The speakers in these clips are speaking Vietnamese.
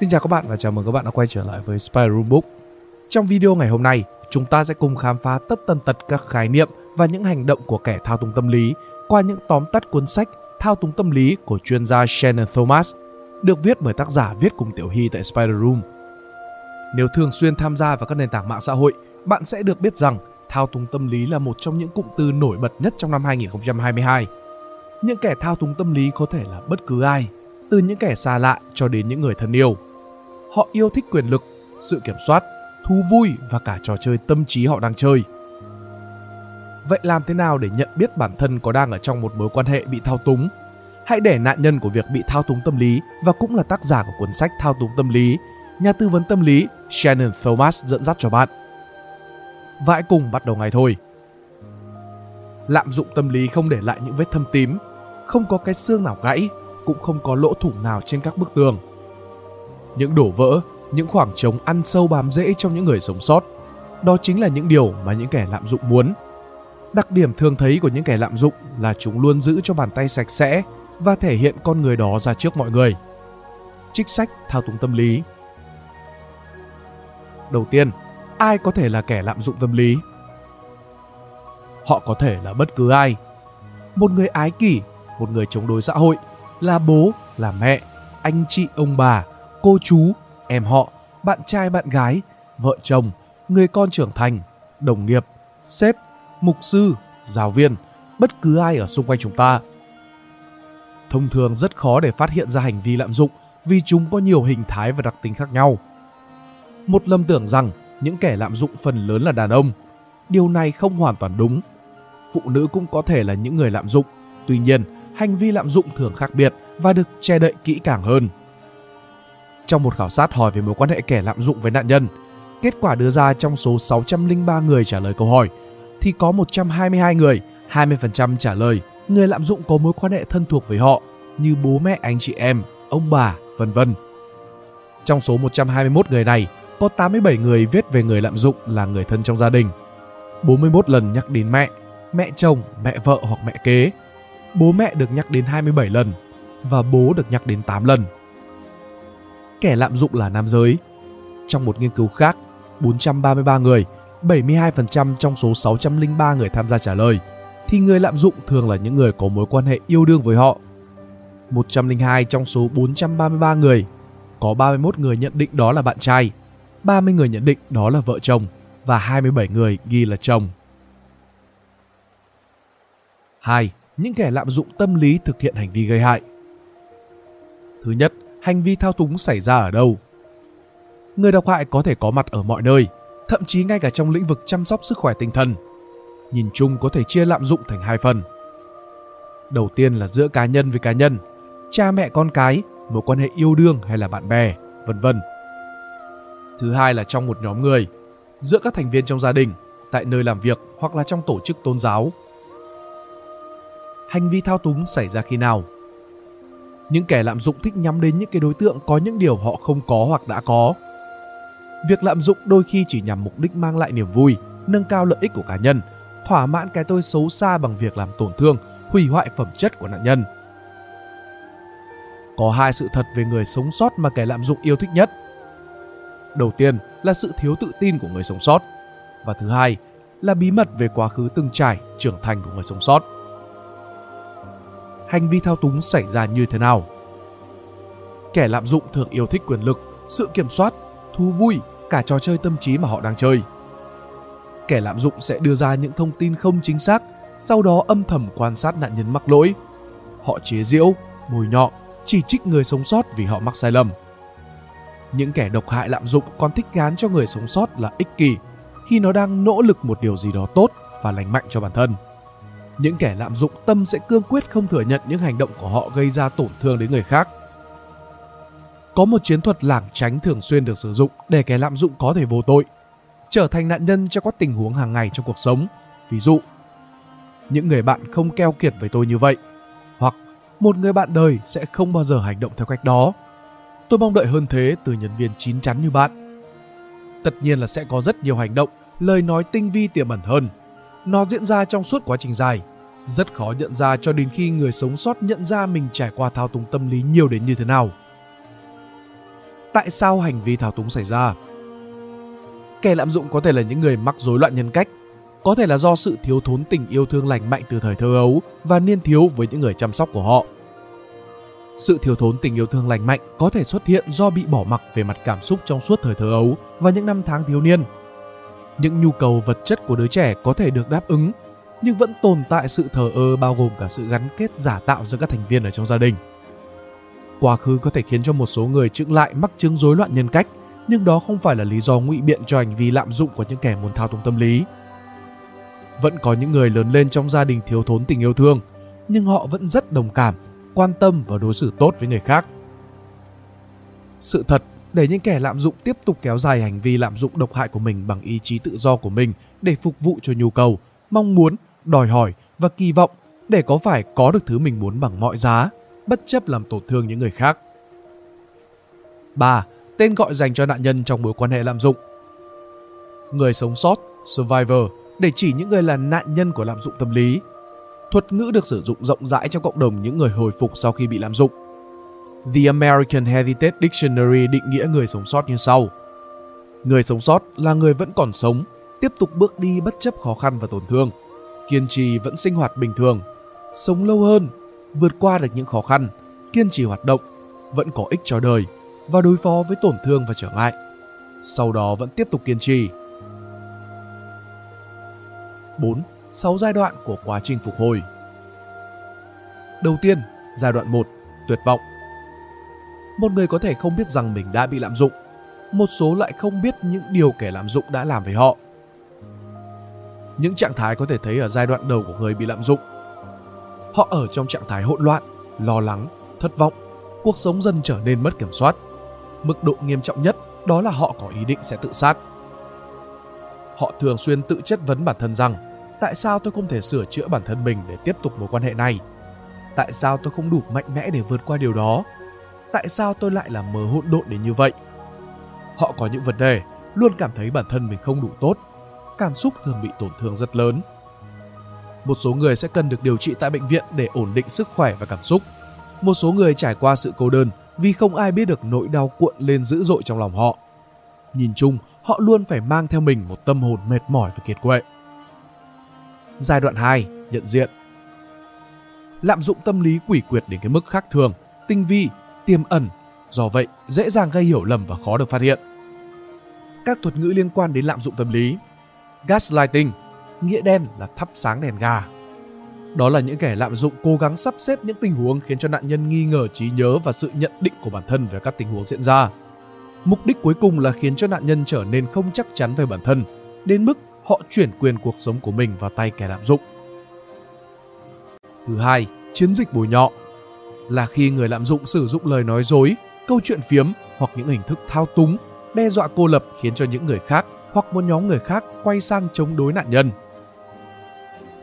Xin chào các bạn và chào mừng các bạn đã quay trở lại với Spy Room Book. Trong video ngày hôm nay, chúng ta sẽ cùng khám phá tất tần tật các khái niệm và những hành động của kẻ thao túng tâm lý qua những tóm tắt cuốn sách Thao túng tâm lý của chuyên gia Shannon Thomas, được viết bởi tác giả viết cùng Tiểu Hy tại Spider Room. Nếu thường xuyên tham gia vào các nền tảng mạng xã hội, bạn sẽ được biết rằng thao túng tâm lý là một trong những cụm từ nổi bật nhất trong năm 2022. Những kẻ thao túng tâm lý có thể là bất cứ ai, từ những kẻ xa lạ cho đến những người thân yêu. Họ yêu thích quyền lực, sự kiểm soát, thú vui và cả trò chơi tâm trí họ đang chơi. Vậy làm thế nào để nhận biết bản thân có đang ở trong một mối quan hệ bị thao túng? Hãy để nạn nhân của việc bị thao túng tâm lý và cũng là tác giả của cuốn sách Thao túng tâm lý, nhà tư vấn tâm lý Shannon Thomas dẫn dắt cho bạn. Và hãy cùng bắt đầu ngày thôi. Lạm dụng tâm lý không để lại những vết thâm tím, không có cái xương nào gãy, cũng không có lỗ thủng nào trên các bức tường. Những đổ vỡ, những khoảng trống ăn sâu bám rễ trong những người sống sót. Đó chính là những điều mà những kẻ lạm dụng muốn. Đặc điểm thường thấy của những kẻ lạm dụng là chúng luôn giữ cho bàn tay sạch sẽ và thể hiện con người đó ra trước mọi người. Trích sách thao túng tâm lý Đầu tiên, ai có thể là kẻ lạm dụng tâm lý? Họ có thể là bất cứ ai. Một người ái kỷ, một người chống đối xã hội, là bố, là mẹ, anh chị ông bà, cô chú, em họ, bạn trai bạn gái, vợ chồng, người con trưởng thành, đồng nghiệp, sếp, mục sư, giáo viên, bất cứ ai ở xung quanh chúng ta. Thông thường rất khó để phát hiện ra hành vi lạm dụng vì chúng có nhiều hình thái và đặc tính khác nhau. Một lầm tưởng rằng những kẻ lạm dụng phần lớn là đàn ông. Điều này không hoàn toàn đúng. Phụ nữ cũng có thể là những người lạm dụng. Tuy nhiên, hành vi lạm dụng thường khác biệt và được che đậy kỹ càng hơn. Trong một khảo sát hỏi về mối quan hệ kẻ lạm dụng với nạn nhân, kết quả đưa ra trong số 603 người trả lời câu hỏi thì có 122 người, 20% trả lời người lạm dụng có mối quan hệ thân thuộc với họ như bố mẹ anh chị em, ông bà, vân vân. Trong số 121 người này, có 87 người viết về người lạm dụng là người thân trong gia đình. 41 lần nhắc đến mẹ, mẹ chồng, mẹ vợ hoặc mẹ kế. Bố mẹ được nhắc đến 27 lần và bố được nhắc đến 8 lần. Kẻ lạm dụng là nam giới. Trong một nghiên cứu khác, 433 người, 72% trong số 603 người tham gia trả lời, thì người lạm dụng thường là những người có mối quan hệ yêu đương với họ. 102 trong số 433 người, có 31 người nhận định đó là bạn trai, 30 người nhận định đó là vợ chồng và 27 người ghi là chồng. 2. Những kẻ lạm dụng tâm lý thực hiện hành vi gây hại. Thứ nhất, hành vi thao túng xảy ra ở đâu? Người độc hại có thể có mặt ở mọi nơi, thậm chí ngay cả trong lĩnh vực chăm sóc sức khỏe tinh thần. Nhìn chung có thể chia lạm dụng thành hai phần. Đầu tiên là giữa cá nhân với cá nhân, cha mẹ con cái, mối quan hệ yêu đương hay là bạn bè, vân vân Thứ hai là trong một nhóm người, giữa các thành viên trong gia đình, tại nơi làm việc hoặc là trong tổ chức tôn giáo. Hành vi thao túng xảy ra khi nào? Những kẻ lạm dụng thích nhắm đến những cái đối tượng có những điều họ không có hoặc đã có. Việc lạm dụng đôi khi chỉ nhằm mục đích mang lại niềm vui, nâng cao lợi ích của cá nhân, thỏa mãn cái tôi xấu xa bằng việc làm tổn thương, hủy hoại phẩm chất của nạn nhân. Có hai sự thật về người sống sót mà kẻ lạm dụng yêu thích nhất – Đầu tiên là sự thiếu tự tin của người sống sót và thứ hai là bí mật về quá khứ từng trải trưởng thành của người sống sót. Hành vi thao túng xảy ra như thế nào? Kẻ lạm dụng thường yêu thích quyền lực, sự kiểm soát, thú vui, cả trò chơi tâm trí mà họ đang chơi. Kẻ lạm dụng sẽ đưa ra những thông tin không chính xác, sau đó âm thầm quan sát nạn nhân mắc lỗi. Họ chế giễu, mồi nhọ, chỉ trích người sống sót vì họ mắc sai lầm những kẻ độc hại lạm dụng còn thích gán cho người sống sót là ích kỷ khi nó đang nỗ lực một điều gì đó tốt và lành mạnh cho bản thân. Những kẻ lạm dụng tâm sẽ cương quyết không thừa nhận những hành động của họ gây ra tổn thương đến người khác. Có một chiến thuật lảng tránh thường xuyên được sử dụng để kẻ lạm dụng có thể vô tội, trở thành nạn nhân cho các tình huống hàng ngày trong cuộc sống. Ví dụ, những người bạn không keo kiệt với tôi như vậy, hoặc một người bạn đời sẽ không bao giờ hành động theo cách đó Tôi mong đợi hơn thế từ nhân viên chín chắn như bạn. Tất nhiên là sẽ có rất nhiều hành động, lời nói tinh vi tiềm ẩn hơn. Nó diễn ra trong suốt quá trình dài, rất khó nhận ra cho đến khi người sống sót nhận ra mình trải qua thao túng tâm lý nhiều đến như thế nào. Tại sao hành vi thao túng xảy ra? Kẻ lạm dụng có thể là những người mắc rối loạn nhân cách, có thể là do sự thiếu thốn tình yêu thương lành mạnh từ thời thơ ấu và niên thiếu với những người chăm sóc của họ. Sự thiếu thốn tình yêu thương lành mạnh có thể xuất hiện do bị bỏ mặc về mặt cảm xúc trong suốt thời thơ ấu và những năm tháng thiếu niên. Những nhu cầu vật chất của đứa trẻ có thể được đáp ứng, nhưng vẫn tồn tại sự thờ ơ bao gồm cả sự gắn kết giả tạo giữa các thành viên ở trong gia đình. Quá khứ có thể khiến cho một số người chững lại mắc chứng rối loạn nhân cách, nhưng đó không phải là lý do ngụy biện cho hành vi lạm dụng của những kẻ muốn thao túng tâm lý. Vẫn có những người lớn lên trong gia đình thiếu thốn tình yêu thương, nhưng họ vẫn rất đồng cảm, quan tâm và đối xử tốt với người khác. Sự thật để những kẻ lạm dụng tiếp tục kéo dài hành vi lạm dụng độc hại của mình bằng ý chí tự do của mình để phục vụ cho nhu cầu, mong muốn, đòi hỏi và kỳ vọng để có phải có được thứ mình muốn bằng mọi giá, bất chấp làm tổn thương những người khác. 3. Tên gọi dành cho nạn nhân trong mối quan hệ lạm dụng Người sống sót, survivor, để chỉ những người là nạn nhân của lạm dụng tâm lý. Thuật ngữ được sử dụng rộng rãi trong cộng đồng những người hồi phục sau khi bị lạm dụng. The American Heritage Dictionary định nghĩa người sống sót như sau. Người sống sót là người vẫn còn sống, tiếp tục bước đi bất chấp khó khăn và tổn thương, kiên trì vẫn sinh hoạt bình thường, sống lâu hơn, vượt qua được những khó khăn, kiên trì hoạt động, vẫn có ích cho đời và đối phó với tổn thương và trở ngại. Sau đó vẫn tiếp tục kiên trì, 4. 6 giai đoạn của quá trình phục hồi. Đầu tiên, giai đoạn 1, tuyệt vọng. Một người có thể không biết rằng mình đã bị lạm dụng, một số lại không biết những điều kẻ lạm dụng đã làm với họ. Những trạng thái có thể thấy ở giai đoạn đầu của người bị lạm dụng. Họ ở trong trạng thái hỗn loạn, lo lắng, thất vọng, cuộc sống dần trở nên mất kiểm soát. Mức độ nghiêm trọng nhất đó là họ có ý định sẽ tự sát. Họ thường xuyên tự chất vấn bản thân rằng tại sao tôi không thể sửa chữa bản thân mình để tiếp tục mối quan hệ này tại sao tôi không đủ mạnh mẽ để vượt qua điều đó tại sao tôi lại là mờ hỗn độn đến như vậy họ có những vấn đề luôn cảm thấy bản thân mình không đủ tốt cảm xúc thường bị tổn thương rất lớn một số người sẽ cần được điều trị tại bệnh viện để ổn định sức khỏe và cảm xúc một số người trải qua sự cô đơn vì không ai biết được nỗi đau cuộn lên dữ dội trong lòng họ nhìn chung họ luôn phải mang theo mình một tâm hồn mệt mỏi và kiệt quệ Giai đoạn 2, nhận diện. Lạm dụng tâm lý quỷ quyệt đến cái mức khác thường, tinh vi, tiềm ẩn, do vậy dễ dàng gây hiểu lầm và khó được phát hiện. Các thuật ngữ liên quan đến lạm dụng tâm lý. Gaslighting, nghĩa đen là thắp sáng đèn gà. Đó là những kẻ lạm dụng cố gắng sắp xếp những tình huống khiến cho nạn nhân nghi ngờ trí nhớ và sự nhận định của bản thân về các tình huống diễn ra. Mục đích cuối cùng là khiến cho nạn nhân trở nên không chắc chắn về bản thân, đến mức họ chuyển quyền cuộc sống của mình vào tay kẻ lạm dụng. Thứ hai, chiến dịch bồi nhọ là khi người lạm dụng sử dụng lời nói dối, câu chuyện phiếm hoặc những hình thức thao túng, đe dọa cô lập khiến cho những người khác hoặc một nhóm người khác quay sang chống đối nạn nhân.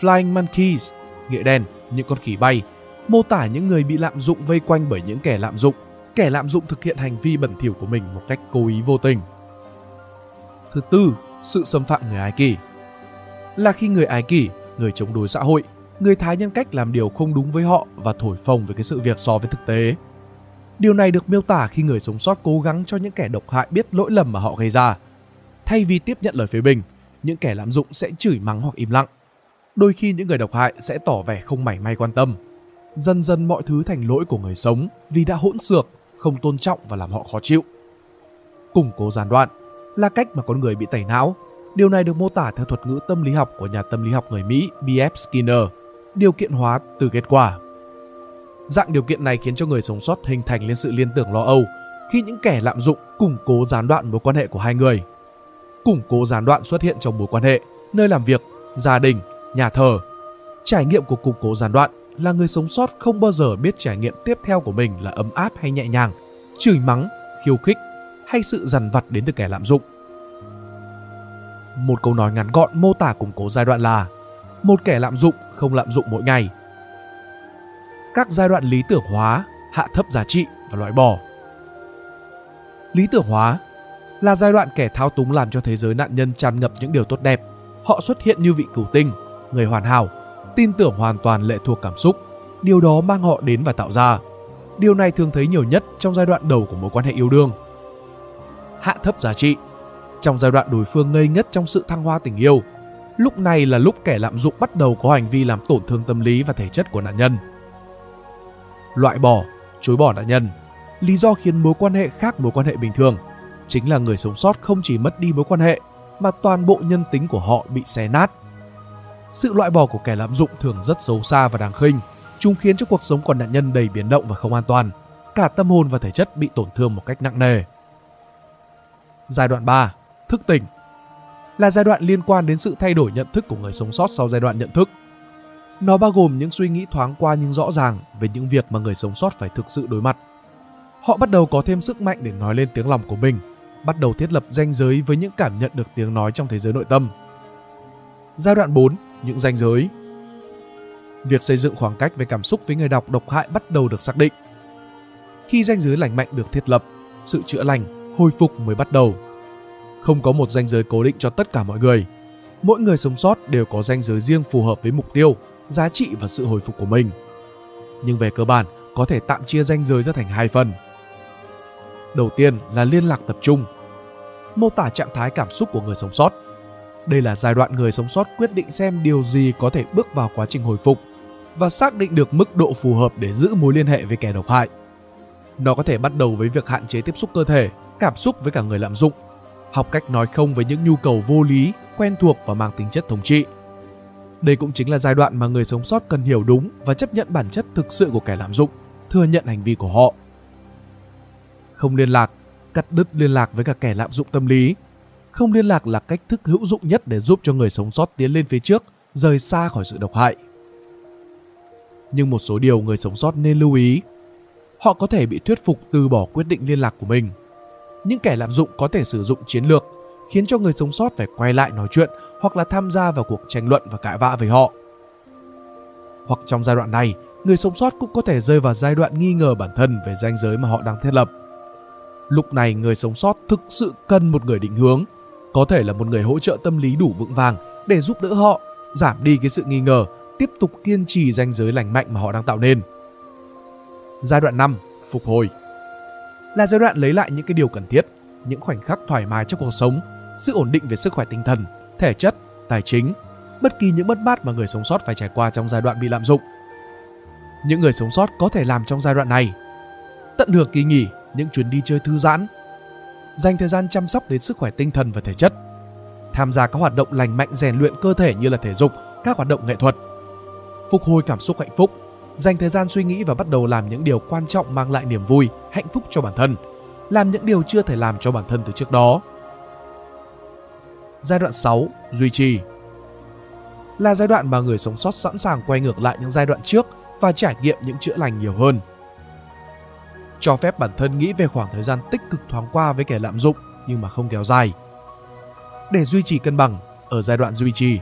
Flying Monkeys, nghĩa đen, những con khỉ bay, mô tả những người bị lạm dụng vây quanh bởi những kẻ lạm dụng. Kẻ lạm dụng thực hiện hành vi bẩn thỉu của mình một cách cố ý vô tình. Thứ tư, sự xâm phạm người Ai Kỳ. là khi người Ai Kỳ, người chống đối xã hội người thái nhân cách làm điều không đúng với họ và thổi phồng về cái sự việc so với thực tế điều này được miêu tả khi người sống sót cố gắng cho những kẻ độc hại biết lỗi lầm mà họ gây ra thay vì tiếp nhận lời phê bình những kẻ lạm dụng sẽ chửi mắng hoặc im lặng đôi khi những người độc hại sẽ tỏ vẻ không mảy may quan tâm dần dần mọi thứ thành lỗi của người sống vì đã hỗn xược không tôn trọng và làm họ khó chịu củng cố gián đoạn là cách mà con người bị tẩy não. Điều này được mô tả theo thuật ngữ tâm lý học của nhà tâm lý học người Mỹ B.F. Skinner, điều kiện hóa từ kết quả. Dạng điều kiện này khiến cho người sống sót hình thành lên sự liên tưởng lo âu khi những kẻ lạm dụng củng cố gián đoạn mối quan hệ của hai người. Củng cố gián đoạn xuất hiện trong mối quan hệ, nơi làm việc, gia đình, nhà thờ. Trải nghiệm của củng cố gián đoạn là người sống sót không bao giờ biết trải nghiệm tiếp theo của mình là ấm áp hay nhẹ nhàng, chửi mắng, khiêu khích hay sự dằn vặt đến từ kẻ lạm dụng. Một câu nói ngắn gọn mô tả củng cố giai đoạn là một kẻ lạm dụng không lạm dụng mỗi ngày. Các giai đoạn lý tưởng hóa, hạ thấp giá trị và loại bỏ. Lý tưởng hóa là giai đoạn kẻ thao túng làm cho thế giới nạn nhân tràn ngập những điều tốt đẹp. Họ xuất hiện như vị cửu tinh, người hoàn hảo, tin tưởng hoàn toàn lệ thuộc cảm xúc. Điều đó mang họ đến và tạo ra. Điều này thường thấy nhiều nhất trong giai đoạn đầu của mối quan hệ yêu đương hạ thấp giá trị. Trong giai đoạn đối phương ngây ngất trong sự thăng hoa tình yêu, lúc này là lúc kẻ lạm dụng bắt đầu có hành vi làm tổn thương tâm lý và thể chất của nạn nhân. Loại bỏ, chối bỏ nạn nhân. Lý do khiến mối quan hệ khác mối quan hệ bình thường chính là người sống sót không chỉ mất đi mối quan hệ mà toàn bộ nhân tính của họ bị xé nát. Sự loại bỏ của kẻ lạm dụng thường rất xấu xa và đáng khinh. Chúng khiến cho cuộc sống của nạn nhân đầy biến động và không an toàn. Cả tâm hồn và thể chất bị tổn thương một cách nặng nề. Giai đoạn 3. Thức tỉnh là giai đoạn liên quan đến sự thay đổi nhận thức của người sống sót sau giai đoạn nhận thức. Nó bao gồm những suy nghĩ thoáng qua nhưng rõ ràng về những việc mà người sống sót phải thực sự đối mặt. Họ bắt đầu có thêm sức mạnh để nói lên tiếng lòng của mình, bắt đầu thiết lập ranh giới với những cảm nhận được tiếng nói trong thế giới nội tâm. Giai đoạn 4, những ranh giới. Việc xây dựng khoảng cách về cảm xúc với người đọc độc hại bắt đầu được xác định. Khi ranh giới lành mạnh được thiết lập, sự chữa lành, hồi phục mới bắt đầu. Không có một ranh giới cố định cho tất cả mọi người. Mỗi người sống sót đều có ranh giới riêng phù hợp với mục tiêu, giá trị và sự hồi phục của mình. Nhưng về cơ bản, có thể tạm chia ranh giới ra thành hai phần. Đầu tiên là liên lạc tập trung, mô tả trạng thái cảm xúc của người sống sót. Đây là giai đoạn người sống sót quyết định xem điều gì có thể bước vào quá trình hồi phục và xác định được mức độ phù hợp để giữ mối liên hệ với kẻ độc hại. Nó có thể bắt đầu với việc hạn chế tiếp xúc cơ thể, cảm xúc với cả người lạm dụng, học cách nói không với những nhu cầu vô lý, quen thuộc và mang tính chất thống trị. Đây cũng chính là giai đoạn mà người sống sót cần hiểu đúng và chấp nhận bản chất thực sự của kẻ lạm dụng, thừa nhận hành vi của họ. Không liên lạc, cắt đứt liên lạc với cả kẻ lạm dụng tâm lý. Không liên lạc là cách thức hữu dụng nhất để giúp cho người sống sót tiến lên phía trước, rời xa khỏi sự độc hại. Nhưng một số điều người sống sót nên lưu ý. Họ có thể bị thuyết phục từ bỏ quyết định liên lạc của mình. Những kẻ lạm dụng có thể sử dụng chiến lược khiến cho người sống sót phải quay lại nói chuyện hoặc là tham gia vào cuộc tranh luận và cãi vã với họ. Hoặc trong giai đoạn này, người sống sót cũng có thể rơi vào giai đoạn nghi ngờ bản thân về ranh giới mà họ đang thiết lập. Lúc này người sống sót thực sự cần một người định hướng, có thể là một người hỗ trợ tâm lý đủ vững vàng để giúp đỡ họ giảm đi cái sự nghi ngờ, tiếp tục kiên trì ranh giới lành mạnh mà họ đang tạo nên. Giai đoạn 5, phục hồi là giai đoạn lấy lại những cái điều cần thiết, những khoảnh khắc thoải mái trong cuộc sống, sự ổn định về sức khỏe tinh thần, thể chất, tài chính, bất kỳ những mất mát mà người sống sót phải trải qua trong giai đoạn bị lạm dụng. Những người sống sót có thể làm trong giai đoạn này tận hưởng kỳ nghỉ, những chuyến đi chơi thư giãn, dành thời gian chăm sóc đến sức khỏe tinh thần và thể chất, tham gia các hoạt động lành mạnh rèn luyện cơ thể như là thể dục, các hoạt động nghệ thuật, phục hồi cảm xúc hạnh phúc, dành thời gian suy nghĩ và bắt đầu làm những điều quan trọng mang lại niềm vui, hạnh phúc cho bản thân, làm những điều chưa thể làm cho bản thân từ trước đó. Giai đoạn 6, duy trì là giai đoạn mà người sống sót sẵn sàng quay ngược lại những giai đoạn trước và trải nghiệm những chữa lành nhiều hơn. Cho phép bản thân nghĩ về khoảng thời gian tích cực thoáng qua với kẻ lạm dụng nhưng mà không kéo dài. Để duy trì cân bằng, ở giai đoạn duy trì,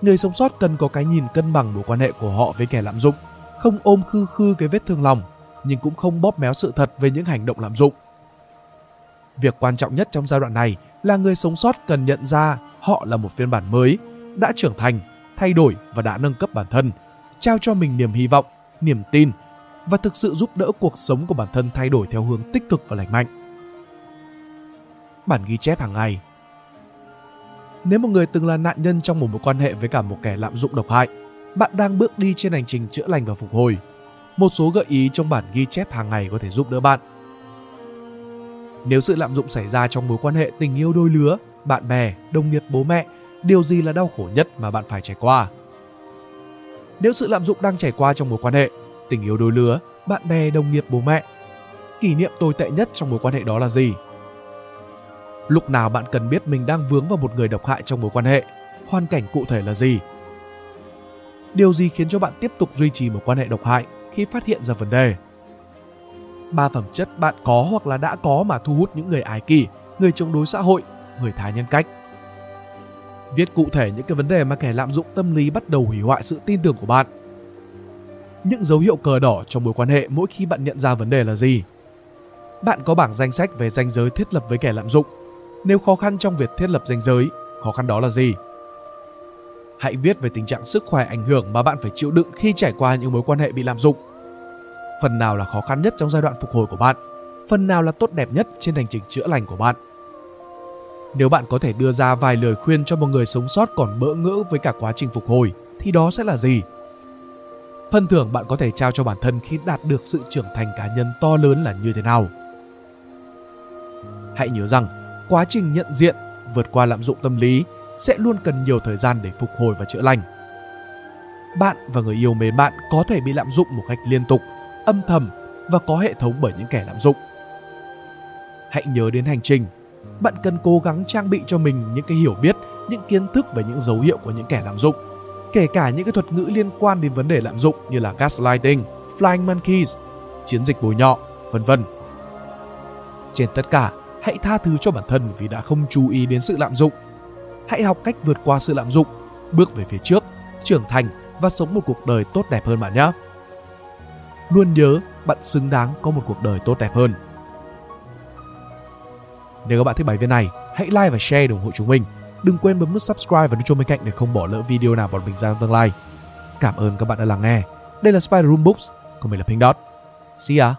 người sống sót cần có cái nhìn cân bằng mối quan hệ của họ với kẻ lạm dụng, không ôm khư khư cái vết thương lòng, nhưng cũng không bóp méo sự thật về những hành động lạm dụng. Việc quan trọng nhất trong giai đoạn này là người sống sót cần nhận ra họ là một phiên bản mới, đã trưởng thành, thay đổi và đã nâng cấp bản thân, trao cho mình niềm hy vọng, niềm tin và thực sự giúp đỡ cuộc sống của bản thân thay đổi theo hướng tích cực và lành mạnh. Bản ghi chép hàng ngày Nếu một người từng là nạn nhân trong một mối quan hệ với cả một kẻ lạm dụng độc hại, bạn đang bước đi trên hành trình chữa lành và phục hồi. Một số gợi ý trong bản ghi chép hàng ngày có thể giúp đỡ bạn. Nếu sự lạm dụng xảy ra trong mối quan hệ tình yêu đôi lứa, bạn bè, đồng nghiệp bố mẹ, điều gì là đau khổ nhất mà bạn phải trải qua? Nếu sự lạm dụng đang trải qua trong mối quan hệ, tình yêu đôi lứa, bạn bè, đồng nghiệp, bố mẹ, kỷ niệm tồi tệ nhất trong mối quan hệ đó là gì? Lúc nào bạn cần biết mình đang vướng vào một người độc hại trong mối quan hệ, hoàn cảnh cụ thể là gì? Điều gì khiến cho bạn tiếp tục duy trì một quan hệ độc hại khi phát hiện ra vấn đề? ba phẩm chất bạn có hoặc là đã có mà thu hút những người ái kỷ, người chống đối xã hội, người thái nhân cách. Viết cụ thể những cái vấn đề mà kẻ lạm dụng tâm lý bắt đầu hủy hoại sự tin tưởng của bạn. Những dấu hiệu cờ đỏ trong mối quan hệ mỗi khi bạn nhận ra vấn đề là gì? Bạn có bảng danh sách về danh giới thiết lập với kẻ lạm dụng. Nếu khó khăn trong việc thiết lập danh giới, khó khăn đó là gì? Hãy viết về tình trạng sức khỏe ảnh hưởng mà bạn phải chịu đựng khi trải qua những mối quan hệ bị lạm dụng phần nào là khó khăn nhất trong giai đoạn phục hồi của bạn, phần nào là tốt đẹp nhất trên hành trình chữa lành của bạn. Nếu bạn có thể đưa ra vài lời khuyên cho một người sống sót còn bỡ ngỡ với cả quá trình phục hồi, thì đó sẽ là gì? Phần thưởng bạn có thể trao cho bản thân khi đạt được sự trưởng thành cá nhân to lớn là như thế nào? Hãy nhớ rằng, quá trình nhận diện, vượt qua lạm dụng tâm lý sẽ luôn cần nhiều thời gian để phục hồi và chữa lành. Bạn và người yêu mến bạn có thể bị lạm dụng một cách liên tục, âm thầm và có hệ thống bởi những kẻ lạm dụng. Hãy nhớ đến hành trình. Bạn cần cố gắng trang bị cho mình những cái hiểu biết, những kiến thức về những dấu hiệu của những kẻ lạm dụng, kể cả những cái thuật ngữ liên quan đến vấn đề lạm dụng như là gaslighting, flying monkeys, chiến dịch bồi nhọ, vân vân. Trên tất cả, hãy tha thứ cho bản thân vì đã không chú ý đến sự lạm dụng. Hãy học cách vượt qua sự lạm dụng, bước về phía trước, trưởng thành và sống một cuộc đời tốt đẹp hơn bạn nhé. Luôn nhớ bạn xứng đáng có một cuộc đời tốt đẹp hơn. Nếu các bạn thích bài viết này, hãy like và share để ủng hộ chúng mình. Đừng quên bấm nút subscribe và nút chuông bên cạnh để không bỏ lỡ video nào bọn mình ra trong tương lai. Cảm ơn các bạn đã lắng nghe. Đây là Spider Room Books, còn mình là Pink Dot. See ya!